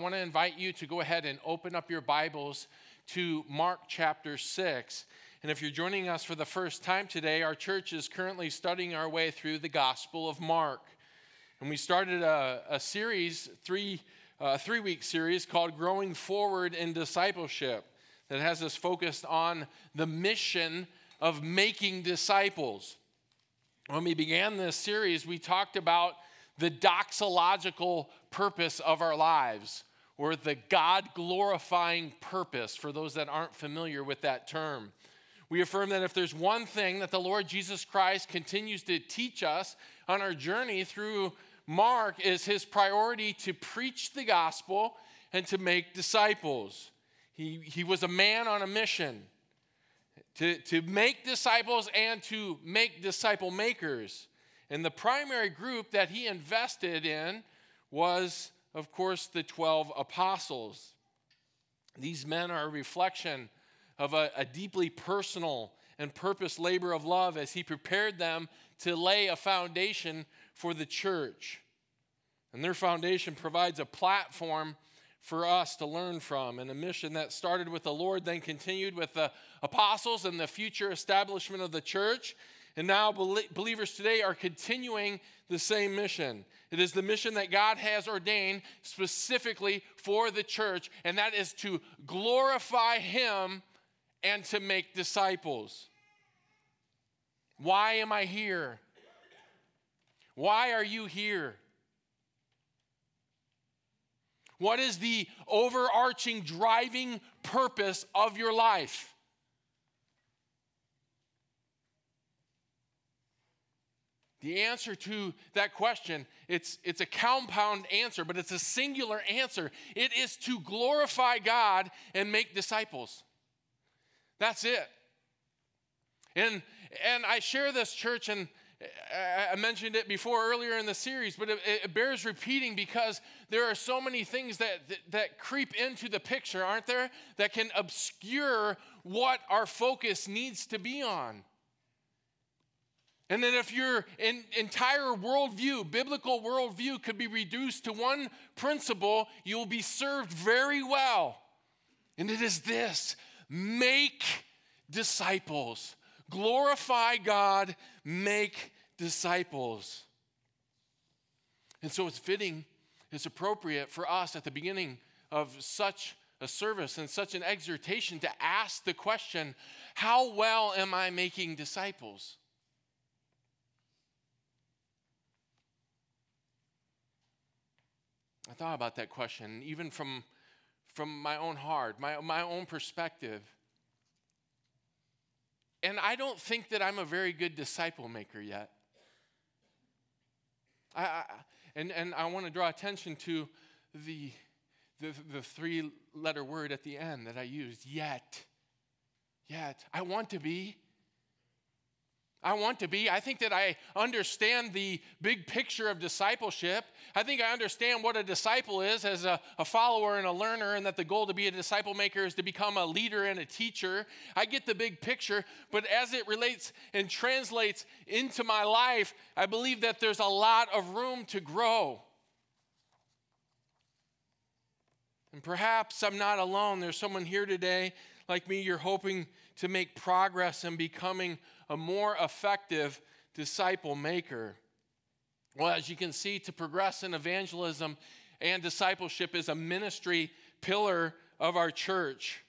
I want to invite you to go ahead and open up your Bibles to Mark chapter 6. And if you're joining us for the first time today, our church is currently studying our way through the Gospel of Mark. And we started a, a series, three, uh, three week series called Growing Forward in Discipleship, that has us focused on the mission of making disciples. When we began this series, we talked about the doxological purpose of our lives or the God glorifying purpose for those that aren't familiar with that term. We affirm that if there's one thing that the Lord Jesus Christ continues to teach us on our journey through Mark is his priority to preach the gospel and to make disciples. He, he was a man on a mission to, to make disciples and to make disciple makers. And the primary group that he invested in was of course, the 12 apostles. These men are a reflection of a, a, deeply personal and purpose labor of love as he prepared them to lay a foundation for the church. And their foundation provides a platform for us to learn from and a mission that started with the Lord, then continued with the apostles and the future establishment of the church. And now believers today are continuing the same mission. It is the mission that God has ordained specifically for the church, and that is to glorify Him and to make disciples. Why am I here? Why are you here? What is the overarching driving purpose of your life? The answer to that question, it's, it's a compound answer, but it's a singular answer. It is to glorify God and make disciples. That's it. And, and I share this church, and I mentioned it before earlier in the series, but it, it bears repeating because there are so many things that, that, that creep into the picture, aren't there? That can obscure what our focus needs to be on. And then, if your entire worldview, biblical worldview, could be reduced to one principle, you will be served very well. And it is this make disciples, glorify God, make disciples. And so, it's fitting, it's appropriate for us at the beginning of such a service and such an exhortation to ask the question how well am I making disciples? I thought about that question, even from, from my own heart, my, my own perspective. And I don't think that I'm a very good disciple maker yet. I, I, and, and I want to draw attention to the, the, the three letter word at the end that I used yet. Yet. I want to be. I want to be. I think that I understand the big picture of discipleship. I think I understand what a disciple is as a, a, follower and a learner, and that the goal to be a disciple maker is to become a leader and a teacher. I get the big picture, but as it relates and translates into my life, I believe that there's a lot of room to grow. And perhaps I'm not alone. There's someone here today like me, you're hoping to make progress in becoming a more effective disciple maker. Well, as you can see, to progress in evangelism and discipleship is a ministry pillar of our church.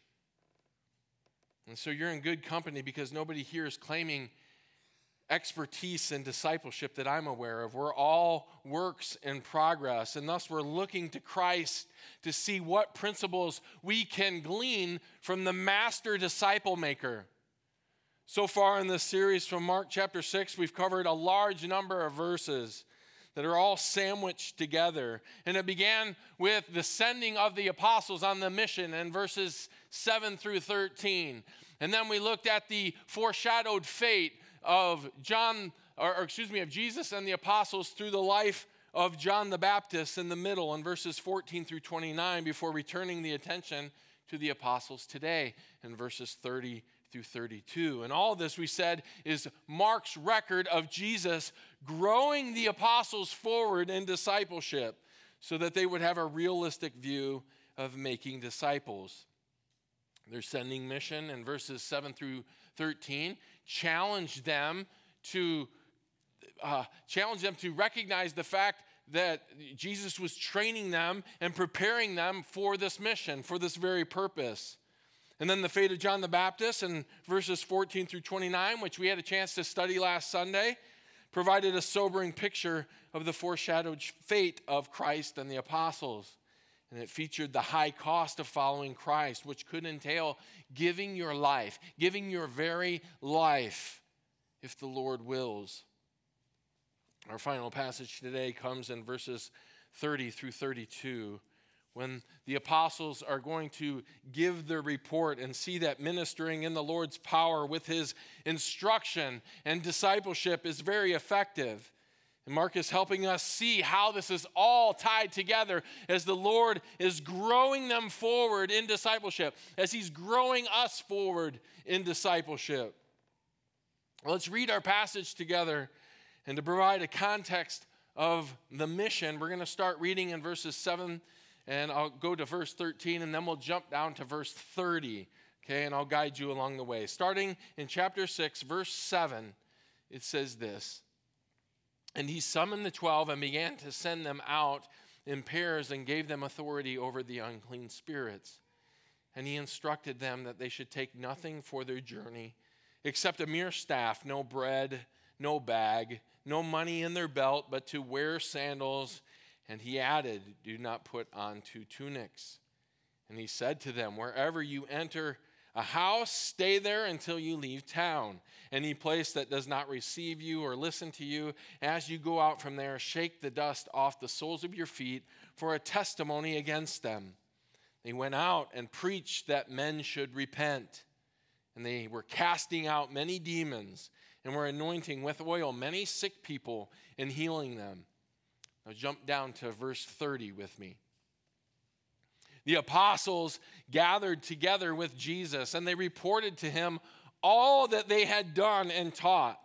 And so you're in good company because nobody here is claiming expertise in discipleship that I'm aware of. We're all works in progress, and thus we're looking to Christ to see what principles we can glean from the master disciple maker. So far in this series from Mark chapter 6, we've covered a large number of verses that are all sandwiched together. And it began with the sending of the apostles on the mission in verses 7 through 13. And then we looked at the foreshadowed fate of John, or, excuse me, of Jesus and the apostles through the life of John the Baptist in the middle in verses 14 through 29 before returning the attention to the apostles today in verses 30 through 32. And all this, we said, is Mark's record of Jesus growing the apostles forward in discipleship. so that they would have a realistic view of making disciples. Their sending mission in verses 7 through 13 challenged them to uh, challenge them to recognize the fact that Jesus was training them and preparing them for this mission, for this very purpose. And then the fate of John the Baptist in verses 14 through 29, which we had a chance to study last Sunday, provided a sobering picture of the foreshadowed fate of Christ and the apostles. And it featured the high cost of following Christ, which could entail giving your life, giving your very life, if the Lord wills. Our final passage today comes in verses 30 through 32 when the apostles are going to give their report and see that ministering in the Lord's power with his instruction and discipleship is very effective. And Mark is helping us see how this is all tied together as the Lord is growing them forward in discipleship, as he's growing us forward in discipleship. Let's read our passage together and to provide a context of the mission, we're going to start reading in verses 7 and I'll go to verse 13 and then we'll jump down to verse 30. Okay, and I'll guide you along the way. Starting in chapter 6, verse 7, it says this And he summoned the twelve and began to send them out in pairs and gave them authority over the unclean spirits. And he instructed them that they should take nothing for their journey except a mere staff, no bread, no bag, no money in their belt, but to wear sandals. And he added, Do not put on two tunics. And he said to them, Wherever you enter a house, stay there until you leave town. Any place that does not receive you or listen to you, as you go out from there, shake the dust off the soles of your feet for a testimony against them. They went out and preached that men should repent. And they were casting out many demons and were anointing with oil many sick people and healing them. Now jump down to verse 30 with me. The apostles gathered together with Jesus and they reported to him all that they had done and taught.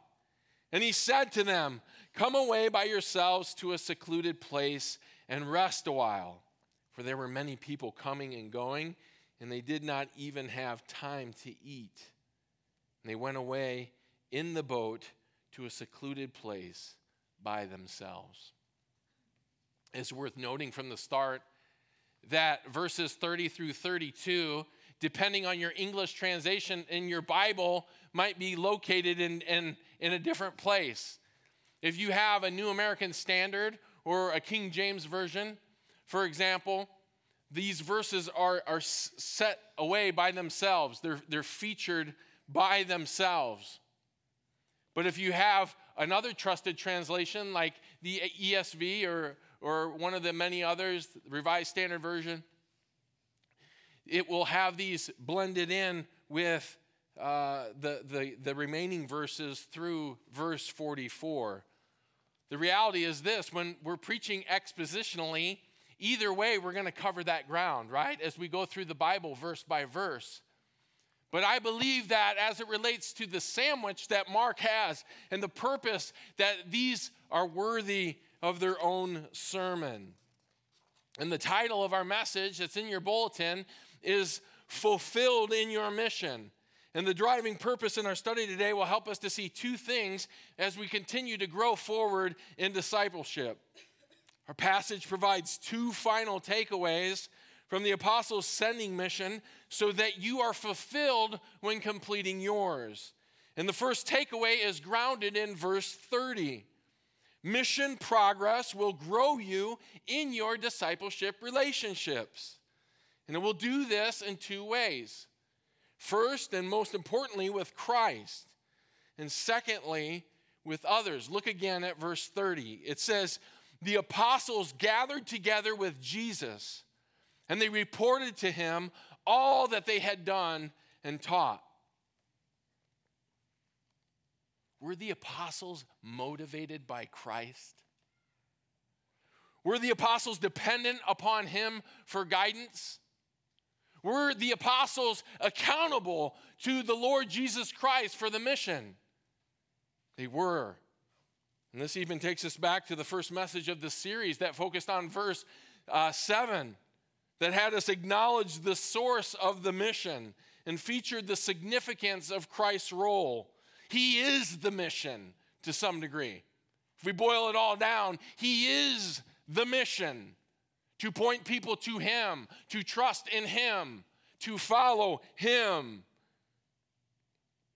And he said to them, Come away by yourselves to a secluded place and rest a while. For there were many people coming and going, and they did not even have time to eat. And they went away in the boat to a secluded place by themselves. It's worth noting from the start that verses 30 through 32, depending on your English translation in your Bible, might be located in, in, in a different place. If you have a New American Standard or a King James Version, for example, these verses are, are set away by themselves, they're, they're featured by themselves. But if you have another trusted translation like the ESV or, or one of the many others, the Revised Standard Version, it will have these blended in with uh, the, the, the remaining verses through verse 44. The reality is this when we're preaching expositionally, either way, we're going to cover that ground, right? As we go through the Bible verse by verse. But I believe that as it relates to the sandwich that Mark has and the purpose that these are worthy of their own sermon. And the title of our message that's in your bulletin is Fulfilled in Your Mission. And the driving purpose in our study today will help us to see two things as we continue to grow forward in discipleship. Our passage provides two final takeaways from the apostles' sending mission so that you are fulfilled when completing yours. And the first takeaway is grounded in verse 30. Mission progress will grow you in your discipleship relationships. And it will do this in two ways. First, and most importantly, with Christ. And secondly, with others. Look again at verse 30. It says, The apostles gathered together with Jesus and they reported to him all that they had done and taught. Were the apostles motivated by Christ? Were the apostles dependent upon him for guidance? Were the apostles accountable to the Lord Jesus Christ for the mission? They were. And this even takes us back to the first message of the series that focused on verse uh, 7 that had us acknowledge the source of the mission and featured the significance of Christ's role. He is the mission to some degree. If we boil it all down, He is the mission to point people to Him, to trust in Him, to follow Him.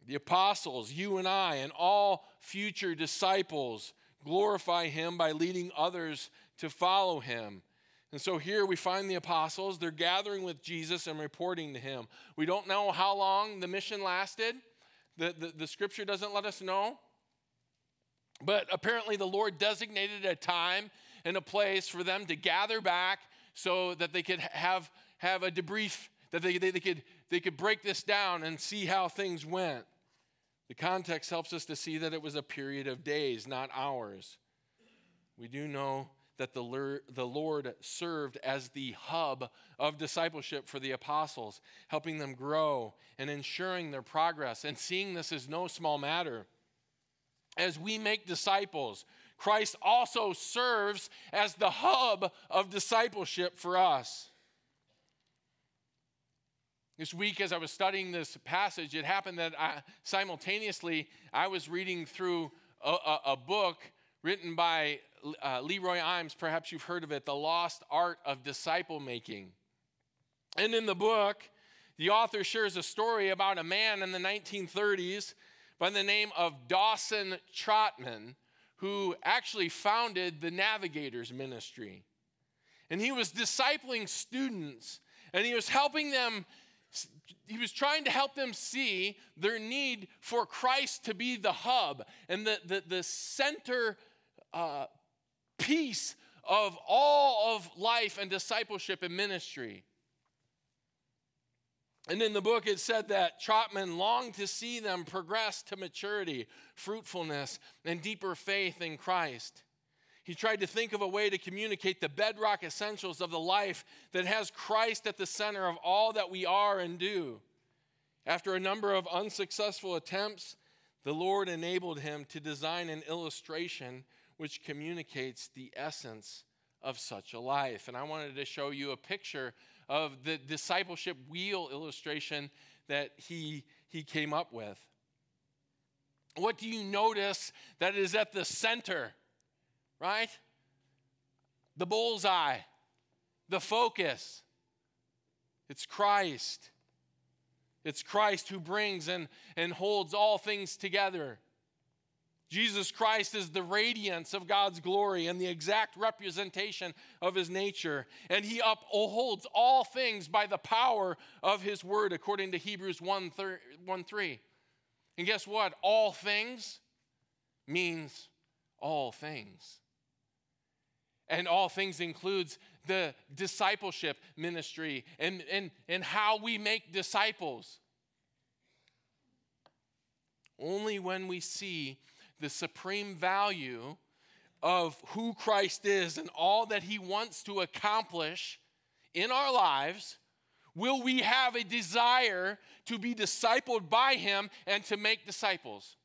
The apostles, you and I, and all future disciples glorify Him by leading others to follow Him. And so here we find the apostles. They're gathering with Jesus and reporting to him. We don't know how long the mission lasted. The, the, the, scripture doesn't let us know. But apparently, the Lord designated a time and a place for them to gather back so that they could have, have a debrief, that they, they, they, could, they could break this down and see how things went. The context helps us to see that it was a period of days, not hours. We do know that the, the Lord served as the hub of discipleship for the apostles, helping them grow and ensuring their progress, and seeing this as no small matter. As we make disciples, Christ also serves as the hub of discipleship for us. This week, as I was studying this passage, it happened that I, simultaneously I was reading through a, a, a book written by uh, Leroy Eims, perhaps you've heard of it, The Lost Art of Disciple Making. And in the book, the author shares a story about a man in the 1930s by the name of Dawson Trotman, who actually founded the Navigators Ministry. And he was discipling students, and he was helping them he was trying to help them see their need for Christ to be the hub and the, the, the center uh, piece of all of life and discipleship and ministry. And in the book, it said that Trotman longed to see them progress to maturity, fruitfulness, and deeper faith in Christ. He tried to think of a way to communicate the bedrock essentials of the life that has Christ at the center of all that we are and do. After a number of unsuccessful attempts, the Lord enabled him to design an illustration which communicates the essence of such a life. And I wanted to show you a picture of the discipleship wheel illustration that he, he came up with. What do you notice that is at the center, right? The bullseye, the focus. It's Christ. It's Christ who brings and, and holds all things together. Jesus Christ is the radiance of God's glory and the exact representation of his nature. And he upholds all things by the power of his word, according to Hebrews 1 3. And guess what? All things means all things. And all things includes the discipleship ministry and, and, and how we make disciples. Only when we see the supreme value of who Christ is and all that he wants to accomplish in our lives, will we have a desire to be discipled by him and to make disciples?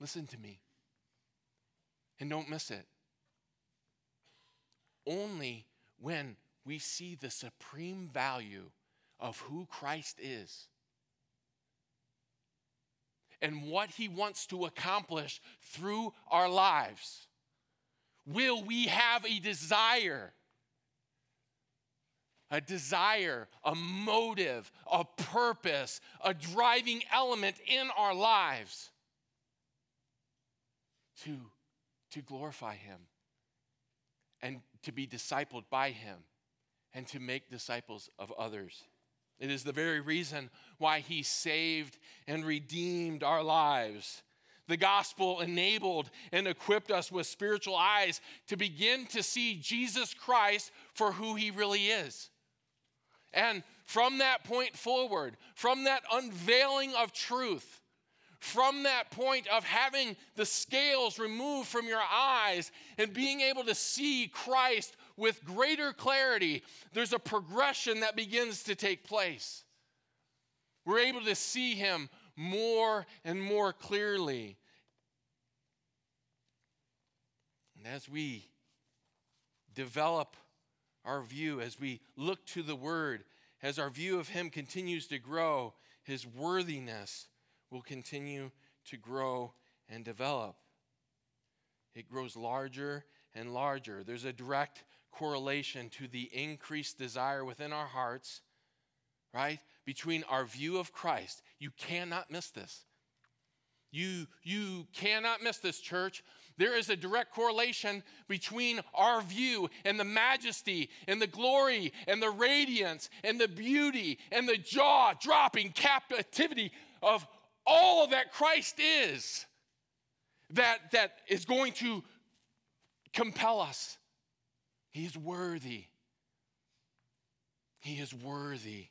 Listen to me and don't miss it. Only when we see the supreme value of who Christ is and what He wants to accomplish through our lives? Will we have a desire? A desire, a motive, a purpose, a driving element in our lives to, to glorify Him and to be discipled by Him and to make disciples of others. It is the very reason why he saved and redeemed our lives. The gospel enabled and equipped us with spiritual eyes to begin to see Jesus Christ for who he really is. And from that point forward, from that unveiling of truth, from that point of having the scales removed from your eyes and being able to see Christ with greater clarity, there's a progression that begins to take place. We're able to see him more and more clearly. And as we develop our view as we look to the Word, as our view of Him continues to grow, His worthiness will continue to grow and develop. It grows larger and larger. There's a direct correlation to the increased desire within our hearts, right? Between our view of Christ. You cannot miss this. You, you cannot miss this, church. There is a direct correlation between our view and the majesty and the glory and the radiance and the beauty and the jaw dropping captivity of all that Christ is that, that is going to compel us. He is worthy. He is worthy.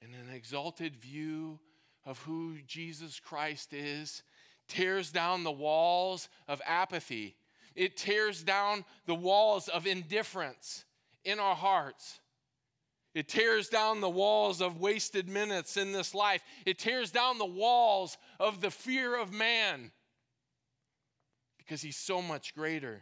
And an exalted view of who Jesus Christ is tears down the walls of apathy. It tears down the walls of indifference in our hearts. It tears down the walls of wasted minutes in this life. It tears down the walls of the fear of man because he's so much greater.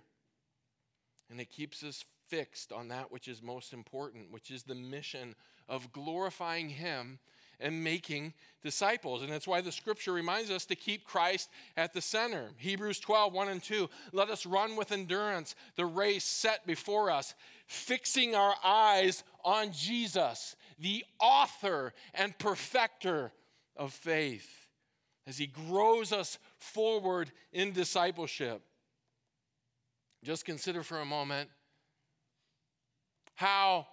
And it keeps us fixed on that which is most important, which is the mission of glorifying him and making disciples. And that's why the scripture reminds us to keep Christ at the center. Hebrews 12, 1 and 2. Let us run with endurance the race set before us, fixing our eyes on Jesus, the author and perfecter of faith, as he grows us forward in discipleship. Just consider for a moment how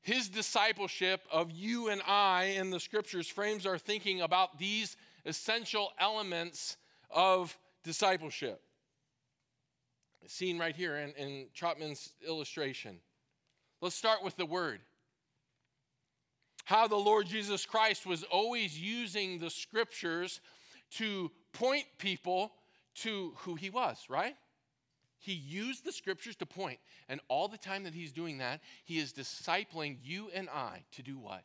his discipleship of you and I in the scriptures frames our thinking about these essential elements of discipleship. Seen right here in, in Trotman's illustration. Let's start with the word. How the Lord Jesus Christ was always using the scriptures to point people to who he was, right? He used the scriptures to point, and all the time that he's doing that, he is discipling you and I to do what?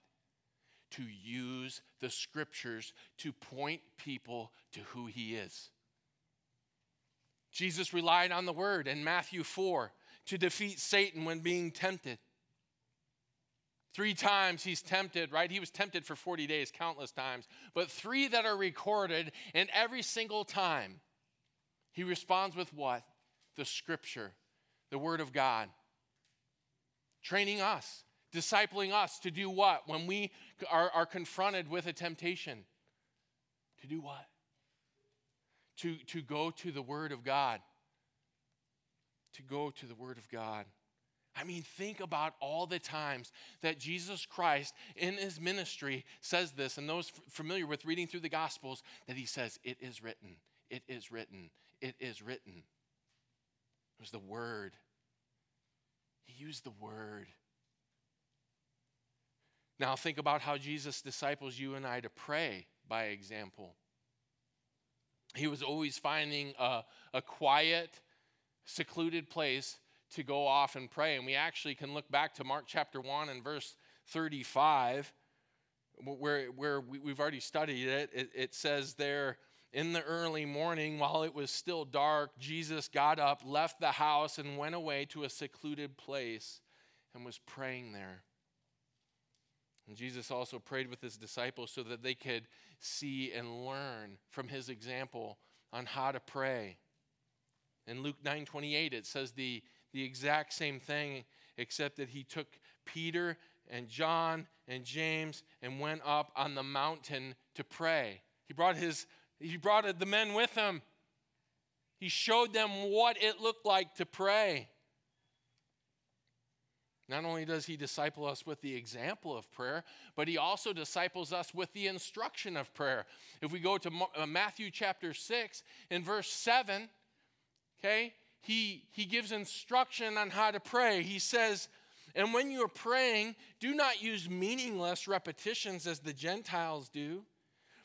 To use the scriptures to point people to who he is. Jesus relied on the word in Matthew 4 to defeat Satan when being tempted. Three times he's tempted, right? He was tempted for 40 days, countless times, but three that are recorded, and every single time he responds with what? the scripture, the word of God. Training us, discipling us to do what? When we are, are confronted with a temptation, to do what? To, to go to the word of God. To go to the word of God. I mean, think about all the times that Jesus Christ in his ministry says this, and those familiar with reading through the Gospels, that he says, It is written, it is written, it is written It was the Word. He used the Word. Now, think about how Jesus disciples you and I to pray by example. He was always finding a, a quiet, secluded place to go off and pray. And we actually can look back to Mark chapter 1 and verse 35, where, where we, have already studied it. it. It says there, in the early morning, while it was still dark, Jesus got up, left the house, and went away to a secluded place and was praying there. And Jesus also prayed with his disciples so that they could see and learn from his example on how to pray. In Luke 9:28 it says the, the exact same thing except that he took Peter and John and James and went up on the mountain to pray. He brought his he brought the men with him. He showed them what it looked like to pray. Not only does he disciple us with the example of prayer, but he also disciples us with the instruction of prayer. If we go to uh, Matthew chapter 6 in verse 7, okay, he, he gives instruction on how to pray. He says, And when you are praying, do not use meaningless repetitions as the Gentiles do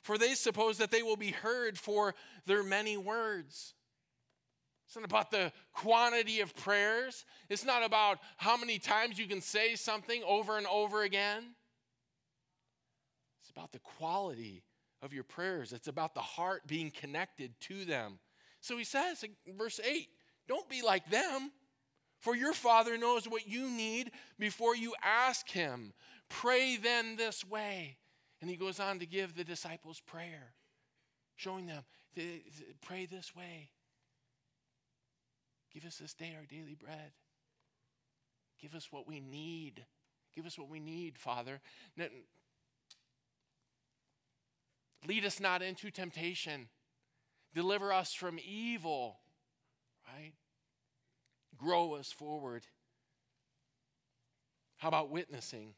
for they suppose that they will be heard for their many words. It's not about the quantity of prayers. It's not about how many times you can say something over and over again. It's about the quality of your prayers. It's about the heart being connected to them. So he says in verse 8, don't be like them, for your Father knows what you need before you ask him. Pray then this way. And he goes on to give the disciples prayer, showing them, pray this way. Give us this day our daily bread. Give us what we need. Give us what we need, Father. Lead us not into temptation. Deliver us from evil, right? Grow us forward. How about witnessing?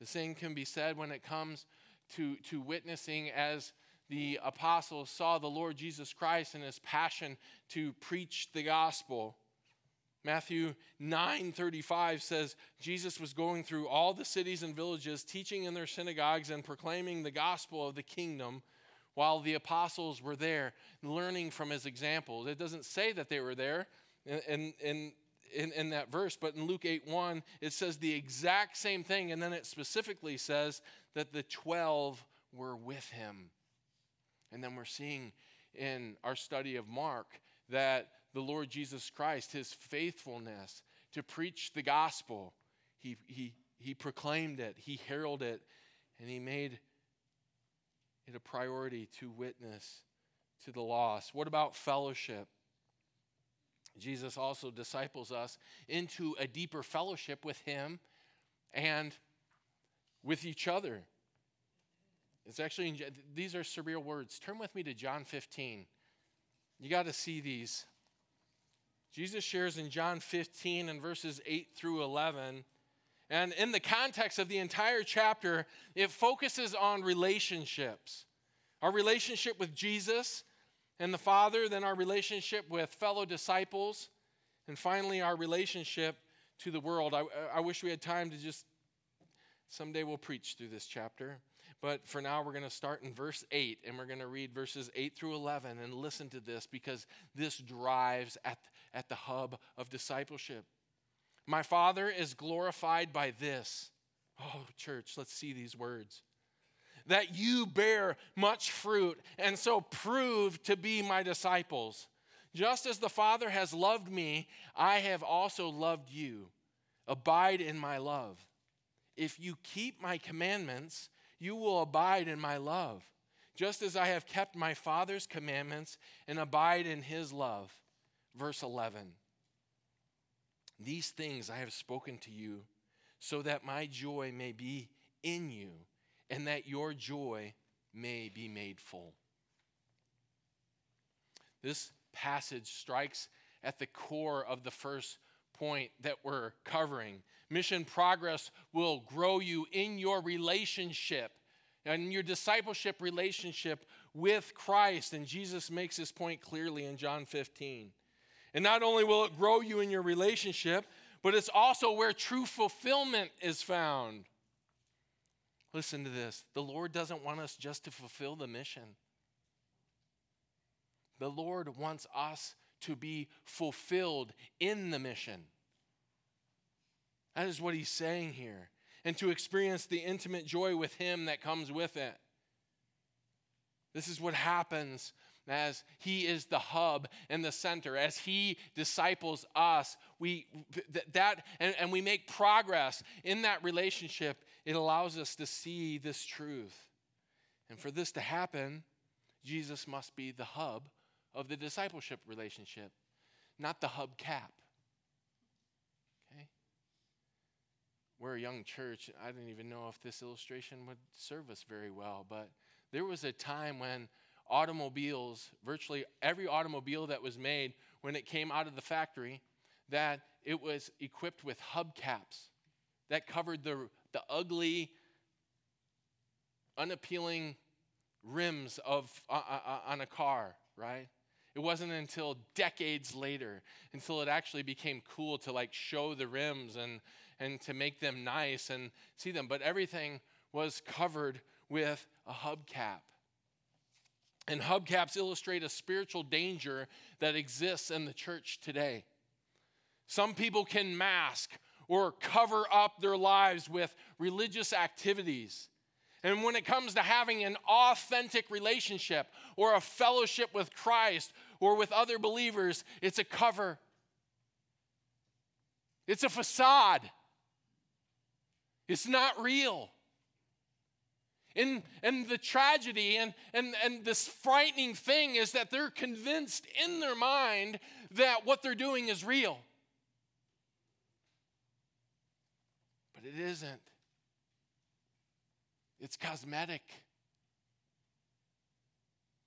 The same can be said when it comes to, to witnessing as the apostles saw the Lord Jesus Christ and his passion to preach the gospel. Matthew 9:35 says Jesus was going through all the cities and villages teaching in their synagogues and proclaiming the gospel of the kingdom while the apostles were there learning from his examples. It doesn't say that they were there in, in, in, in that verse, but in Luke 8 1, it says the exact same thing, and then it specifically says that the 12 were with him. And then we're seeing in our study of Mark that the Lord Jesus Christ, his faithfulness to preach the gospel, he, he, he proclaimed it, he heralded it, and he made it a priority to witness to the lost. What about fellowship? Jesus also disciples us into a deeper fellowship with him and with each other. It's actually, these are surreal words. Turn with me to John 15. You got to see these. Jesus shares in John 15 and verses 8 through 11 and in the context of the entire chapter, it focuses on relationships our relationship with Jesus and the Father, then our relationship with fellow disciples, and finally our relationship to the world. I, I wish we had time to just, someday we'll preach through this chapter. But for now, we're going to start in verse 8, and we're going to read verses 8 through 11 and listen to this because this drives at, at the hub of discipleship. My Father is glorified by this. Oh, church, let's see these words. That you bear much fruit and so prove to be my disciples. Just as the Father has loved me, I have also loved you. Abide in my love. If you keep my commandments, you will abide in my love, just as I have kept my Father's commandments and abide in his love. Verse 11. These things I have spoken to you, so that my joy may be in you, and that your joy may be made full. This passage strikes at the core of the first point that we're covering. Mission progress will grow you in your relationship and your discipleship relationship with Christ. And Jesus makes this point clearly in John 15. And not only will it grow you in your relationship, but it's also where true fulfillment is found. Listen to this the Lord doesn't want us just to fulfill the mission, the Lord wants us to be fulfilled in the mission. That is what he's saying here. And to experience the intimate joy with him that comes with it. This is what happens as he is the hub and the center as he disciples us we that and, and we make progress in that relationship it allows us to see this truth. And for this to happen jesus must be the hub of the discipleship relationship not the hub cap okay? We're a young church. I didn't even know if this illustration would serve us very well but there was a time when automobiles, virtually every automobile that was made when it came out of the factory, that it was equipped with hubcaps that covered the, the ugly, unappealing rims of uh, uh, uh, on a car, right? It wasn't until decades later until it actually became cool to like show the rims and and to make them nice and see them, but everything was covered with a hubcap. And hubcaps illustrate a spiritual danger that exists in the church today. Some people can mask or cover up their lives with religious activities. And when it comes to having an authentic relationship or a fellowship with Christ or with other believers, it's a cover, it's a facade, it's not real. And, and the tragedy and, and, and this frightening thing is that they're convinced in their mind that what they're doing is real. But it isn't. It's cosmetic.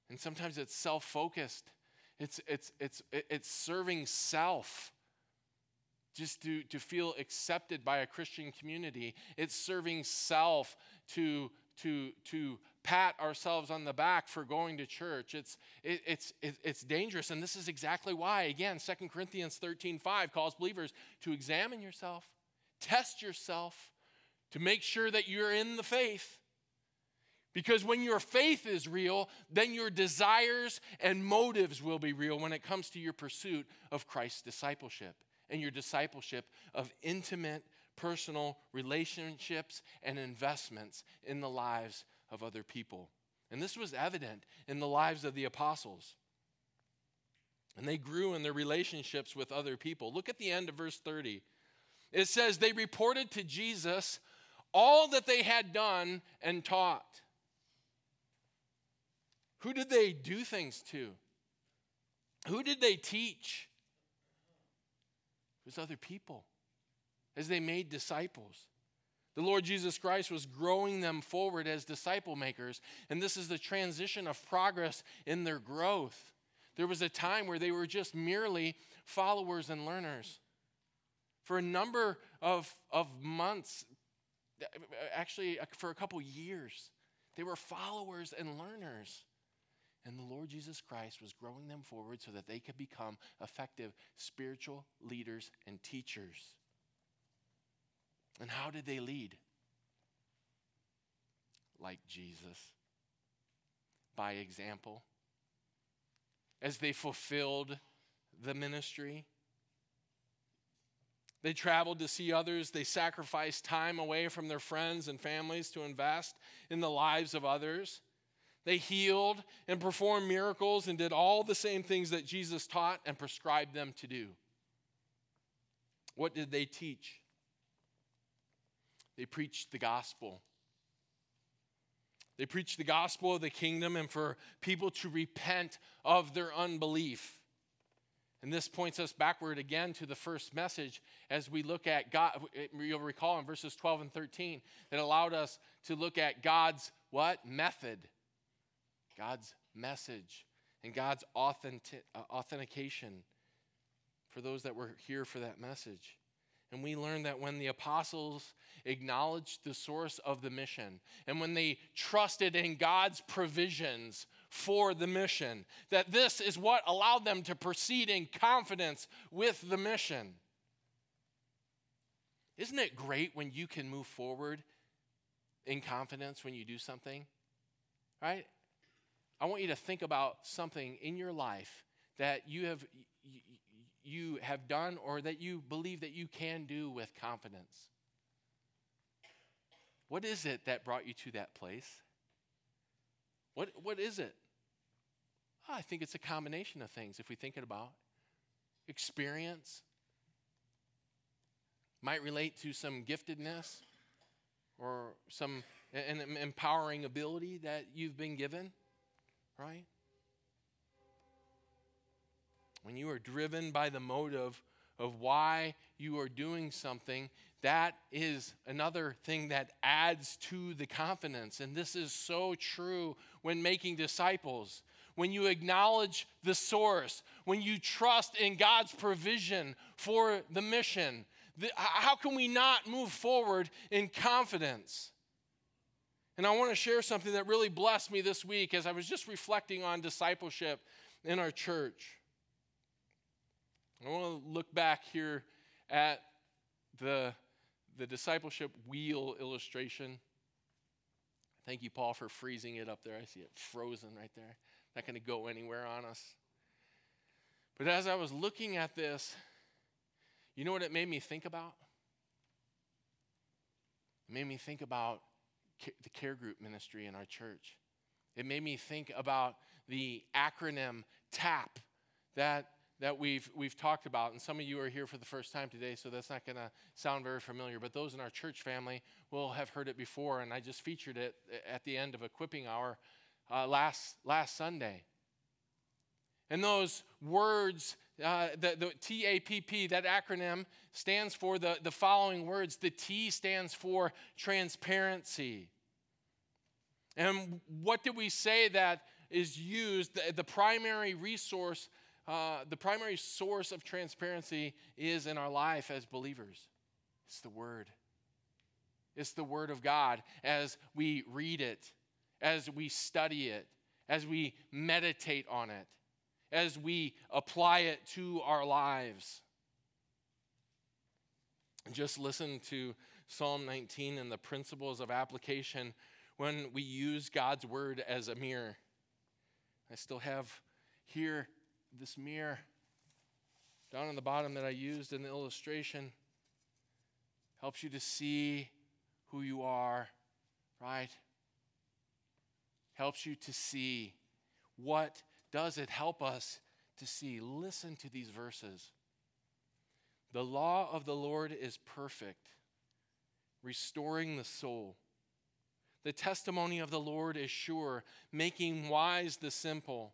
And sometimes it's self focused, it's, it's, it's, it's serving self just to, to feel accepted by a Christian community. It's serving self to, to, to pat ourselves on the back for going to church. It's, it, it's, it, it's dangerous. And this is exactly why, again, 2 Corinthians 13 5 calls believers to examine yourself, test yourself, to make sure that you're in the faith. Because when your faith is real, then your desires and motives will be real when it comes to your pursuit of Christ's discipleship and your discipleship of intimate, personal relationships and investments in the lives of other people. And this was evident in the lives of the apostles. And they grew in their relationships with other people. Look at the end of verse 30. It says, They reported to Jesus all that they had done and taught. Who did they do things to? Who did they teach? It was other people as they made disciples. The Lord Jesus Christ was growing them forward as disciple makers, and this is the transition of progress in their growth. There was a time where they were just merely followers and learners. For a number of, of months, actually, for a couple years, they were followers and learners. And the Lord Jesus Christ was growing them forward so that they could become effective spiritual leaders and teachers. And how did they lead? Like Jesus, by example. As they fulfilled the ministry, they traveled to see others. They sacrificed time away from their friends and families to invest in the lives of others. They healed and performed miracles and did all the same things that Jesus taught and prescribed them to do. What did they teach? They preached the gospel. They preached the gospel of the kingdom and for people to repent of their unbelief. And this points us backward again to the first message as we look at God. You'll recall in verses 12 and 13 that allowed us to look at God's what? Method God's message and God's authentic, uh, authentication for those that were here for that message. And we learned that when the apostles acknowledged the source of the mission and when they trusted in God's provisions for the mission, that this is what allowed them to proceed in confidence with the mission. Isn't it great when you can move forward in confidence when you do something? Right? I want you to think about something in your life that you have you have done or that you believe that you can do with confidence. What is it that brought you to that place? What, what is it? Oh, I think it's a combination of things if we think it about. Experience might relate to some giftedness or some an empowering ability that you've been given right? When you are driven by the motive of why you are doing something, that is another thing that adds to the confidence. And this is so true when making disciples. When you acknowledge the source, when you trust in God's provision for the mission, the, how can we not move forward in confidence? And I want to share something that really blessed me this week as I was just reflecting on discipleship in our church. I want to look back here at the, the discipleship wheel illustration. Thank you, Paul, for freezing it up there. I see it frozen right there. Not going to go anywhere on us. But as I was looking at this, you know what it made me think about? It made me think about the care group ministry in our church. It made me think about the acronym TAP that, that we've, we've talked about. And some of you are here for the first time today, so that's not going to sound very familiar. But those in our church family will have heard it before. And I just featured it at the end of equipping hour uh, last, last Sunday. And those words, uh, the, the TAPP, that acronym stands for the, the following words. The T stands for transparency. And what did we say that is used? The, the primary resource, uh, the primary source of transparency is in our life as believers. It's the Word. It's the Word of God as we read it, as we study it, as we meditate on it, as we apply it to our lives. Just listen to Psalm 19 and the principles of application when we use God's word as a mirror. I still have here this mirror down on the bottom that I used in the illustration. Helps you to see who you are, right? Helps you to see. What does it help us to see? Listen to these verses. The law of the Lord is perfect, restoring the soul. The testimony of the Lord is sure, making wise the simple.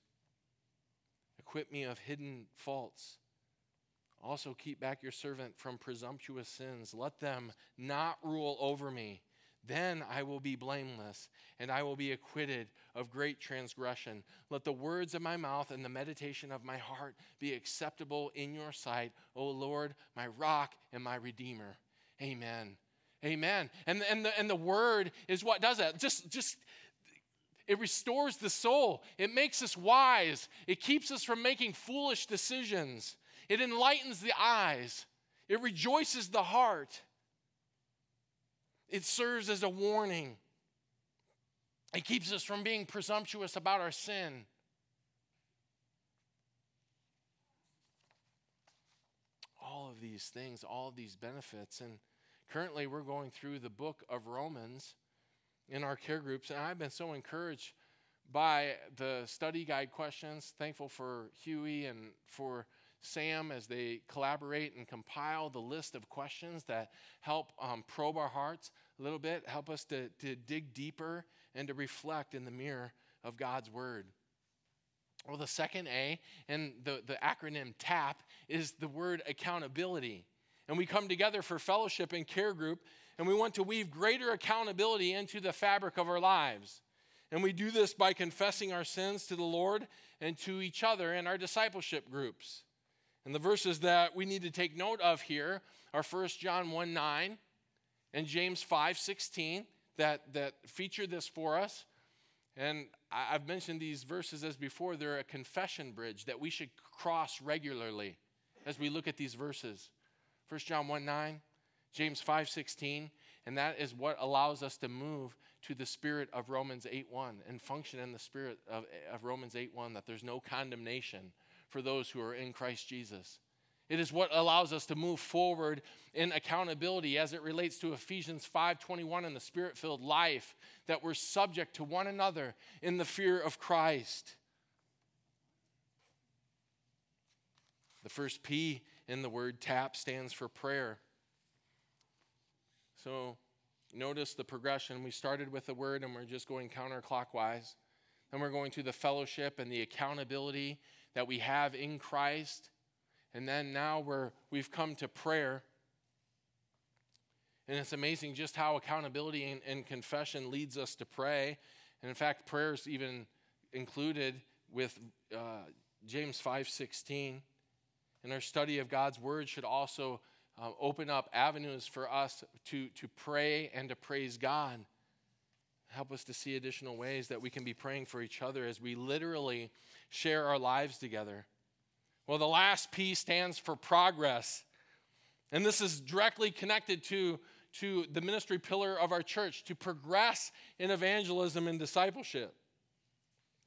Acquit me of hidden faults. Also, keep back your servant from presumptuous sins. Let them not rule over me. Then I will be blameless, and I will be acquitted of great transgression. Let the words of my mouth and the meditation of my heart be acceptable in your sight, O Lord, my rock and my redeemer. Amen. Amen. And, and, the, and the word is what does that. Just, just it restores the soul. It makes us wise. It keeps us from making foolish decisions. It enlightens the eyes. It rejoices the heart. It serves as a warning. It keeps us from being presumptuous about our sin. All of these things, all of these benefits. And Currently, we're going through the book of Romans in our care groups, and I've been so encouraged by the study guide questions. Thankful for Huey and for Sam as they collaborate and compile the list of questions that help um, probe our hearts a little bit, help us to, to dig deeper and to reflect in the mirror of God's Word. Well, the second A and the, the acronym TAP is the word accountability and we come together for fellowship and care group, and we want to weave greater accountability into the fabric of our lives. And we do this by confessing our sins to the Lord and to each other in our discipleship groups. And the verses that we need to take note of here are 1 John 1 9 and James 5 16 that, that feature this for us. And I've mentioned these verses as before, they're a confession bridge that we should cross regularly as we look at these verses. 1 John 1 9, James 5:16, and that is what allows us to move to the spirit of Romans 8 1 and function in the spirit of, of Romans 8 1 that there's no condemnation for those who are in Christ Jesus. It is what allows us to move forward in accountability as it relates to Ephesians 5:21 and the spirit-filled life that we're subject to one another in the fear of Christ. The first P in the word tap stands for prayer. So notice the progression. We started with the word and we're just going counterclockwise. Then we're going to the fellowship and the accountability that we have in Christ. And then now we're, we've come to prayer. And it's amazing just how accountability and, and confession leads us to pray. And in fact, prayer is even included with uh, James 5 16. And our study of God's word should also uh, open up avenues for us to, to pray and to praise God. Help us to see additional ways that we can be praying for each other as we literally share our lives together. Well, the last P stands for progress. And this is directly connected to, to the ministry pillar of our church to progress in evangelism and discipleship.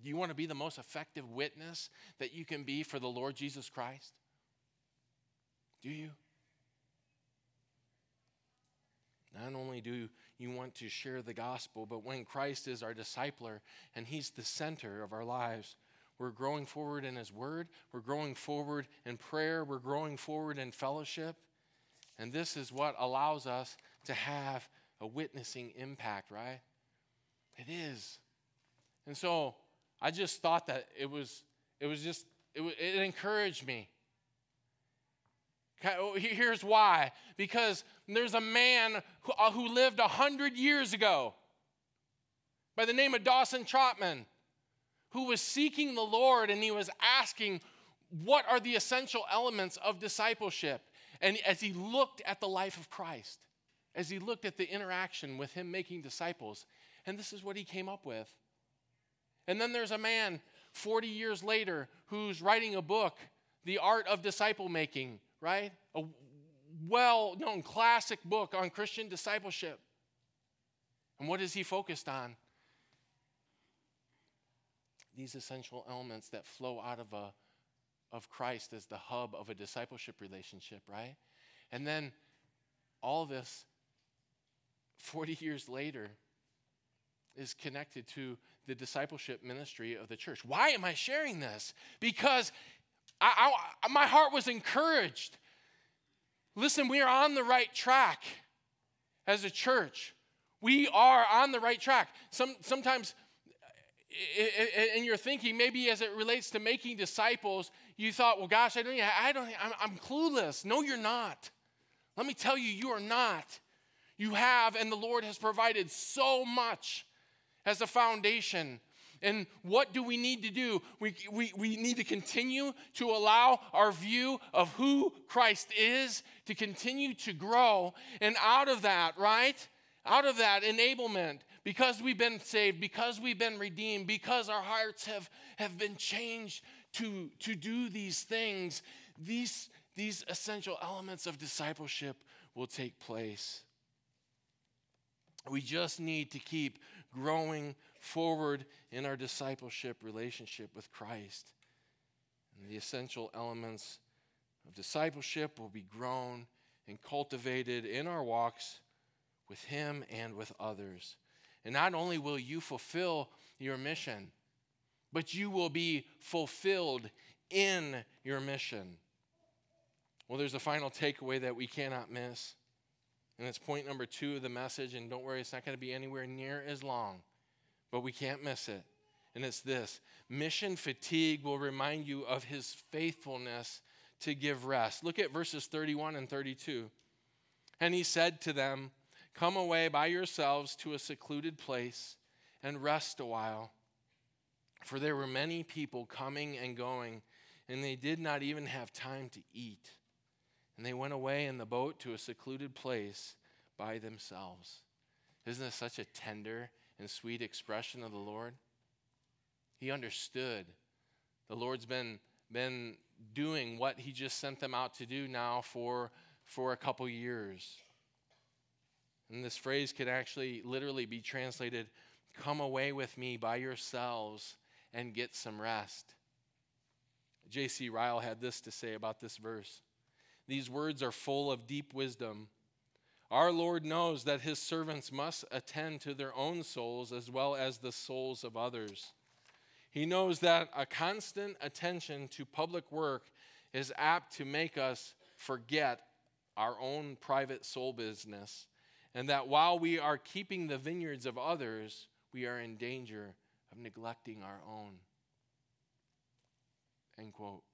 Do you want to be the most effective witness that you can be for the Lord Jesus Christ? Do you? Not only do you want to share the gospel, but when Christ is our discipler and he's the center of our lives, we're growing forward in his word, we're growing forward in prayer, we're growing forward in fellowship. And this is what allows us to have a witnessing impact, right? It is. And so I just thought that it was, it was just, it, it encouraged me. Here's why because there's a man who, uh, who lived 100 years ago by the name of Dawson Trotman who was seeking the Lord and he was asking, What are the essential elements of discipleship? And as he looked at the life of Christ, as he looked at the interaction with him making disciples, and this is what he came up with. And then there's a man 40 years later who's writing a book, The Art of Disciple Making, right? A well known classic book on Christian discipleship. And what is he focused on? These essential elements that flow out of a of Christ as the hub of a discipleship relationship, right? And then all this 40 years later is connected to the discipleship ministry of the church. Why am I sharing this? Because I, I, my heart was encouraged. Listen, we are on the right track as a church. We are on the right track. Some, sometimes in your thinking, maybe as it relates to making disciples, you thought, well, gosh, I don't, I don't, I'm, I'm clueless. No, you're not. Let me tell you, you are not. You have, and the Lord has provided so much as a foundation. And what do we need to do? We, we, we need to continue to allow our view of who Christ is to continue to grow. And out of that, right? Out of that enablement, because we've been saved, because we've been redeemed, because our hearts have, have been changed to, to do these things, these, these essential elements of discipleship will take place. We just need to keep growing forward in our discipleship relationship with Christ. And the essential elements of discipleship will be grown and cultivated in our walks with Him and with others. And not only will you fulfill your mission, but you will be fulfilled in your mission. Well, there's a final takeaway that we cannot miss. And it's point number two of the message. And don't worry, it's not going to be anywhere near as long, but we can't miss it. And it's this mission fatigue will remind you of his faithfulness to give rest. Look at verses 31 and 32. And he said to them, Come away by yourselves to a secluded place and rest a while. For there were many people coming and going, and they did not even have time to eat. And they went away in the boat to a secluded place by themselves. Isn't this such a tender and sweet expression of the Lord? He understood. The Lord's been, been doing what He just sent them out to do now for, for a couple years. And this phrase could actually literally be translated Come away with me by yourselves and get some rest. J.C. Ryle had this to say about this verse These words are full of deep wisdom. Our Lord knows that his servants must attend to their own souls as well as the souls of others. He knows that a constant attention to public work is apt to make us forget our own private soul business, and that while we are keeping the vineyards of others, we are in danger of neglecting our own. End quote.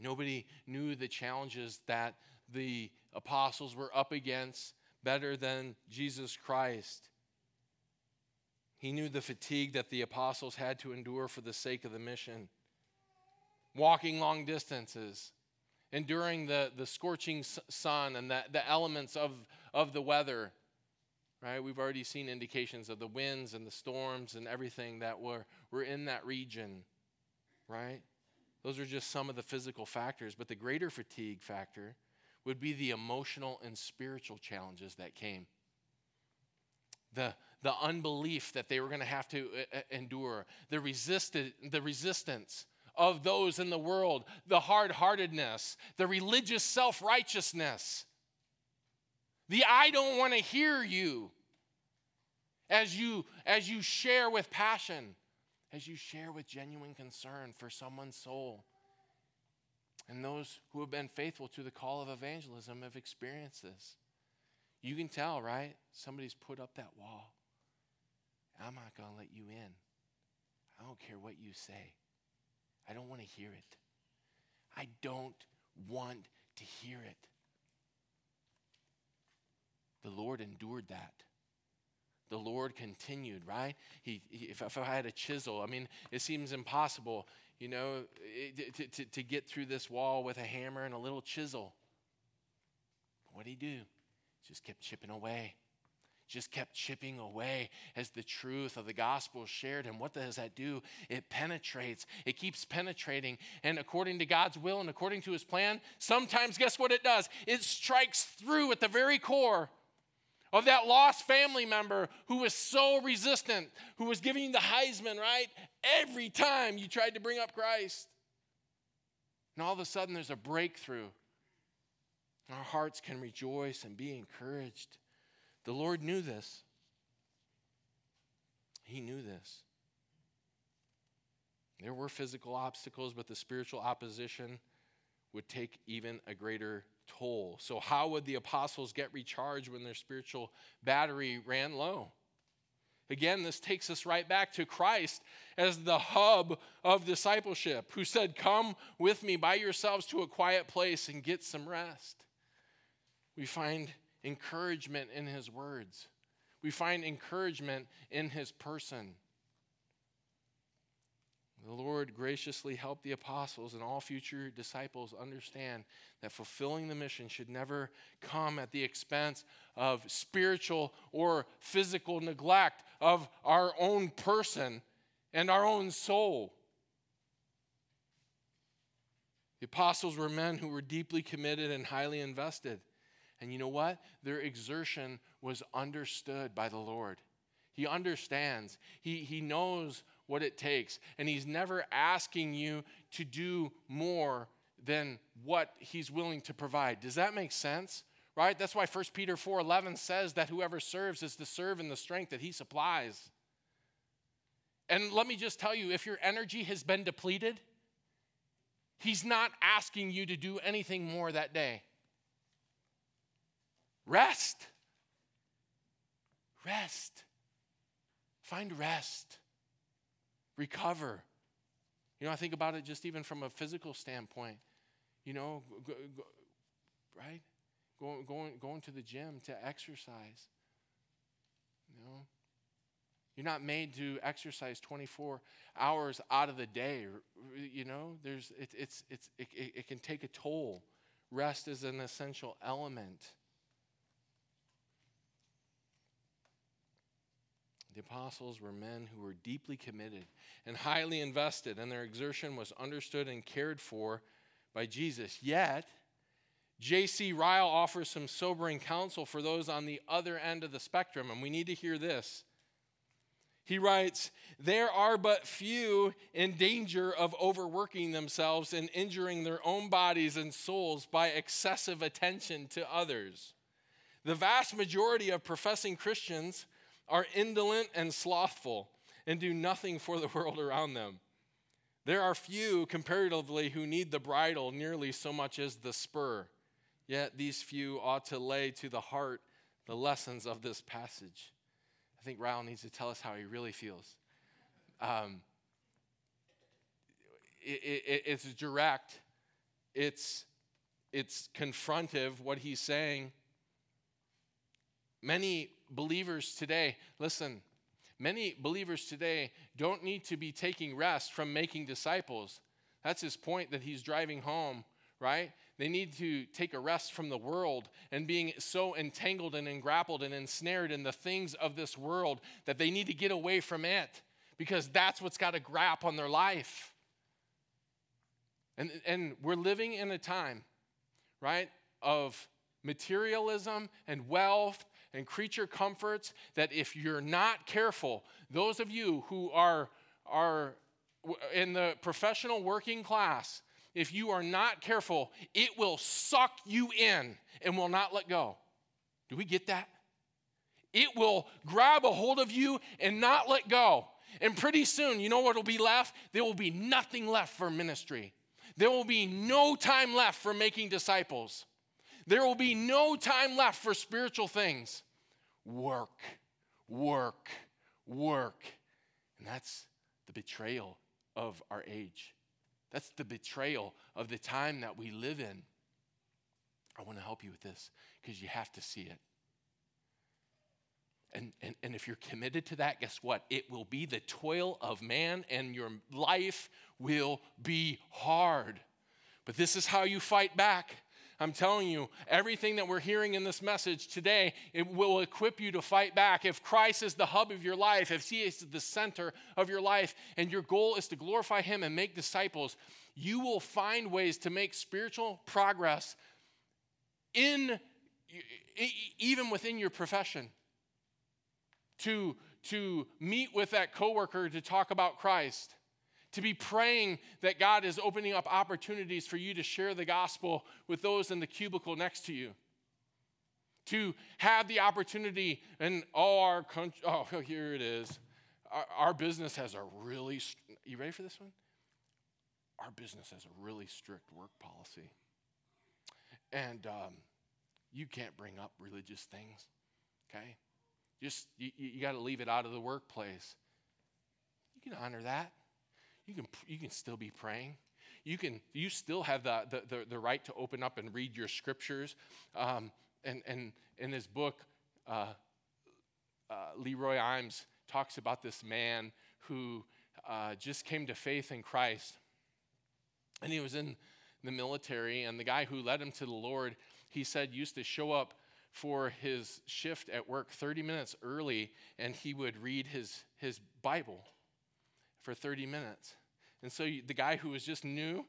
Nobody knew the challenges that the apostles were up against better than Jesus Christ. He knew the fatigue that the apostles had to endure for the sake of the mission. Walking long distances, enduring the, the scorching sun and the, the elements of, of the weather, right? We've already seen indications of the winds and the storms and everything that were, were in that region, right? Those are just some of the physical factors, but the greater fatigue factor would be the emotional and spiritual challenges that came. The, the unbelief that they were going to have to uh, uh, endure, the, resisted, the resistance of those in the world, the hard heartedness, the religious self righteousness, the I don't want to hear you as you as you share with passion, as you share with genuine concern for someone's soul. And those who have been faithful to the call of evangelism have experienced this. You can tell, right? Somebody's put up that wall. I'm not going to let you in. I don't care what you say. I don't want to hear it. I don't want to hear it. The Lord endured that. The Lord continued, right? He, he if, if, I had a chisel, I mean, it seems impossible, you know, eh, to, to, to get through this wall with a hammer and a little chisel. What did he do? Just kept chipping away just kept chipping away as the truth of the gospel shared. And what does that do? It penetrates, it keeps penetrating. And according to God's will and according to his plan, sometimes guess what it does? It strikes through at the very core of that lost family member who was so resistant, who was giving you the Heisman, right? Every time you tried to bring up Christ. And all of a sudden, there's a breakthrough. Our hearts can rejoice and be encouraged. The Lord knew this. He knew this. There were physical obstacles, but the spiritual opposition would take even a greater toll. So, how would the apostles get recharged when their spiritual battery ran low? Again, this takes us right back to Christ as the hub of discipleship, who said, Come with me by yourselves to a quiet place and get some rest. We find encouragement in his words. We find encouragement in his person. The Lord graciously helped the apostles and all future disciples understand that fulfilling the mission should never come at the expense of spiritual or physical neglect of our own person and our own soul. The apostles were men who were deeply committed and highly invested. And you know what? Their exertion was understood by the Lord. He understands, He, he knows what it takes, and He's never asking you to do more than what He's willing to provide. Does that make sense? Right? That's why 1 Peter 4:11 says that whoever serves is to serve in the strength that he supplies. And let me just tell you if your energy has been depleted, he's not asking you to do anything more that day. Rest. Rest. Find rest. Recover. You know, I think about it just even from a physical standpoint. You know, go, go, right? Going, going, going to the gym to exercise. You know, you're not made to exercise 24 hours out of the day. You know, there's, it, it's, it's, it, it can take a toll. Rest is an essential element. The apostles were men who were deeply committed and highly invested, and their exertion was understood and cared for by Jesus. Yet, J.C. Ryle offers some sobering counsel for those on the other end of the spectrum, and we need to hear this. He writes, There are but few in danger of overworking themselves and injuring their own bodies and souls by excessive attention to others. The vast majority of professing Christians are indolent and slothful and do nothing for the world around them. There are few, comparatively, who need the bridle nearly so much as the spur. Yet these few ought to lay to the heart the lessons of this passage. I think Ryle needs to tell us how he really feels. Um, it, it, it's direct, it's, it's confrontive, what he's saying. Many believers today, listen, many believers today don't need to be taking rest from making disciples. That's his point that he's driving home right? They need to take a rest from the world and being so entangled and engrappled and ensnared in the things of this world that they need to get away from it because that's what's got a grip on their life. And, and we're living in a time, right, of materialism and wealth and creature comforts that if you're not careful, those of you who are, are in the professional working class, if you are not careful, it will suck you in and will not let go. Do we get that? It will grab a hold of you and not let go. And pretty soon, you know what will be left? There will be nothing left for ministry. There will be no time left for making disciples. There will be no time left for spiritual things. Work, work, work. And that's the betrayal of our age. That's the betrayal of the time that we live in. I want to help you with this because you have to see it. And, and, and if you're committed to that, guess what? It will be the toil of man, and your life will be hard. But this is how you fight back. I'm telling you, everything that we're hearing in this message today, it will equip you to fight back. If Christ is the hub of your life, if He is the center of your life, and your goal is to glorify Him and make disciples, you will find ways to make spiritual progress in even within your profession. To, to meet with that coworker to talk about Christ to be praying that God is opening up opportunities for you to share the gospel with those in the cubicle next to you. To have the opportunity, and all our country, oh, here it is. Our, our business has a really, you ready for this one? Our business has a really strict work policy. And um, you can't bring up religious things, okay? Just, you, you got to leave it out of the workplace. You can honor that you can, you can still be praying. You, can, you still have the, the, the, the right to open up and read your scriptures. Um, and, and in his book, uh, uh, Leroy Eims talks about this man who uh, just came to faith in Christ. And he was in the military, and the guy who led him to the Lord, he said, used to show up for his shift at work 30 minutes early, and he would read his, his Bible for 30 minutes. And so the guy who was just new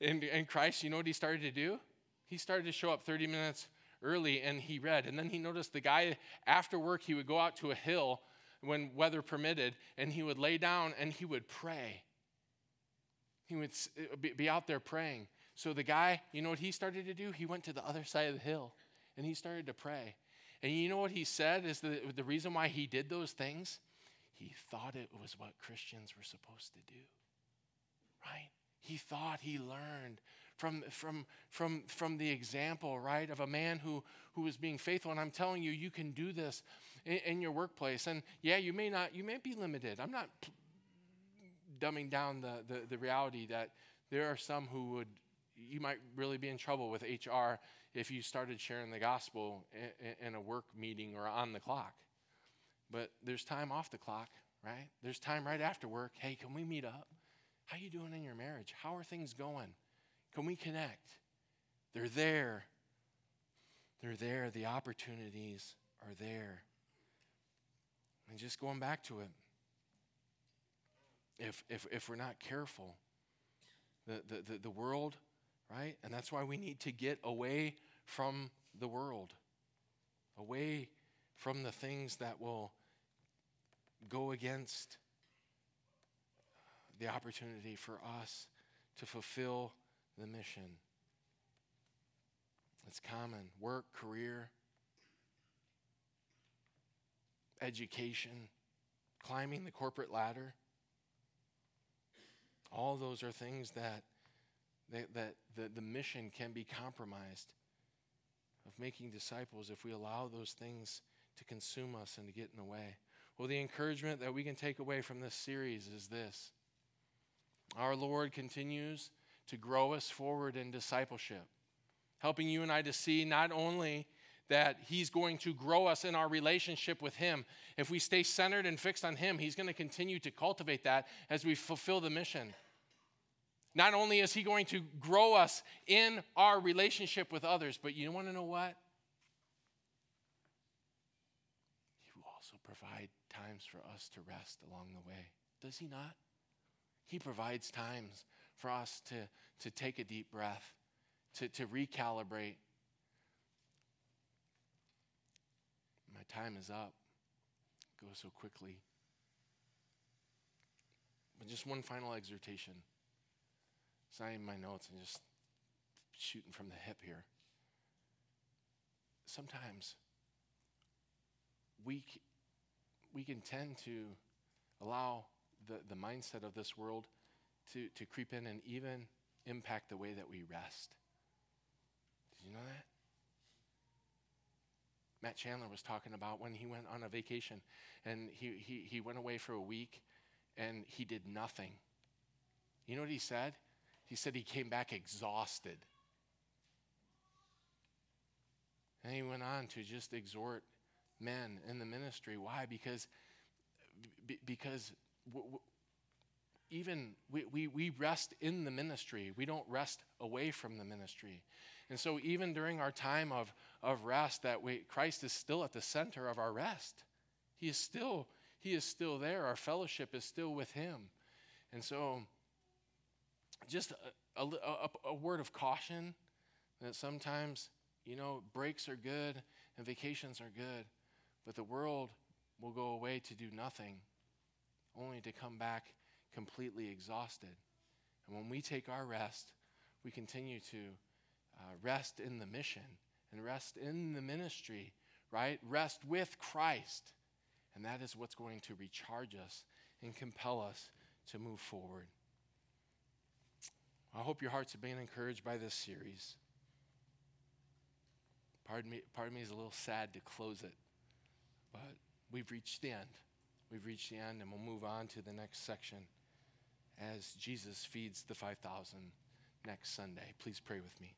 in, in Christ, you know what he started to do? He started to show up 30 minutes early and he read. And then he noticed the guy after work, he would go out to a hill when weather permitted and he would lay down and he would pray. He would uh, be out there praying. So the guy, you know what he started to do? He went to the other side of the hill and he started to pray. And you know what he said is the, the reason why he did those things? He thought it was what Christians were supposed to do. Right? He thought he learned from, from, from, from the example, right, of a man who, who was being faithful. And I'm telling you, you can do this in, in your workplace. And yeah, you may not, you may be limited. I'm not dumbing down the, the, the reality that there are some who would, you might really be in trouble with HR if you started sharing the gospel in, in a work meeting or on the clock. But there's time off the clock, right? There's time right after work. Hey, can we meet up? How you doing in your marriage? How are things going? Can we connect? They're there. They're there. The opportunities are there. And just going back to it, if, if, if we're not careful, the, the, the, the world, right? And that's why we need to get away from the world, away from the things that will go against the opportunity for us to fulfill the mission. It's common work, career, education, climbing the corporate ladder. All those are things that, that, that the, the mission can be compromised of making disciples if we allow those things to consume us and to get in the way. Well, the encouragement that we can take away from this series is this Our Lord continues to grow us forward in discipleship, helping you and I to see not only that He's going to grow us in our relationship with Him. If we stay centered and fixed on Him, He's going to continue to cultivate that as we fulfill the mission. Not only is He going to grow us in our relationship with others, but you want to know what? He will also provide times for us to rest along the way. Does He not? He provides times for us to, to take a deep breath, to, to recalibrate. My time is up. Goes so quickly. But just one final exhortation. In my notes, I'm just shooting from the hip here. Sometimes we, we can tend to allow the, the mindset of this world to, to creep in and even impact the way that we rest. Did you know that? Matt Chandler was talking about when he went on a vacation and he, he, he went away for a week and he did nothing. You know what he said? He said he came back exhausted. And he went on to just exhort men in the ministry. Why? Because, b- because w- w- even we, we, we rest in the ministry, we don't rest away from the ministry. And so, even during our time of, of rest, that we, Christ is still at the center of our rest. He is still he is still there. Our fellowship is still with Him. And so, just a, a, a, a word of caution that sometimes, you know, breaks are good and vacations are good, but the world will go away to do nothing, only to come back completely exhausted. And when we take our rest, we continue to uh, rest in the mission and rest in the ministry, right? Rest with Christ. And that is what's going to recharge us and compel us to move forward. I hope your hearts have been encouraged by this series. Pardon me, pardon me is a little sad to close it, but we've reached the end. We've reached the end, and we'll move on to the next section as Jesus feeds the 5,000 next Sunday. Please pray with me.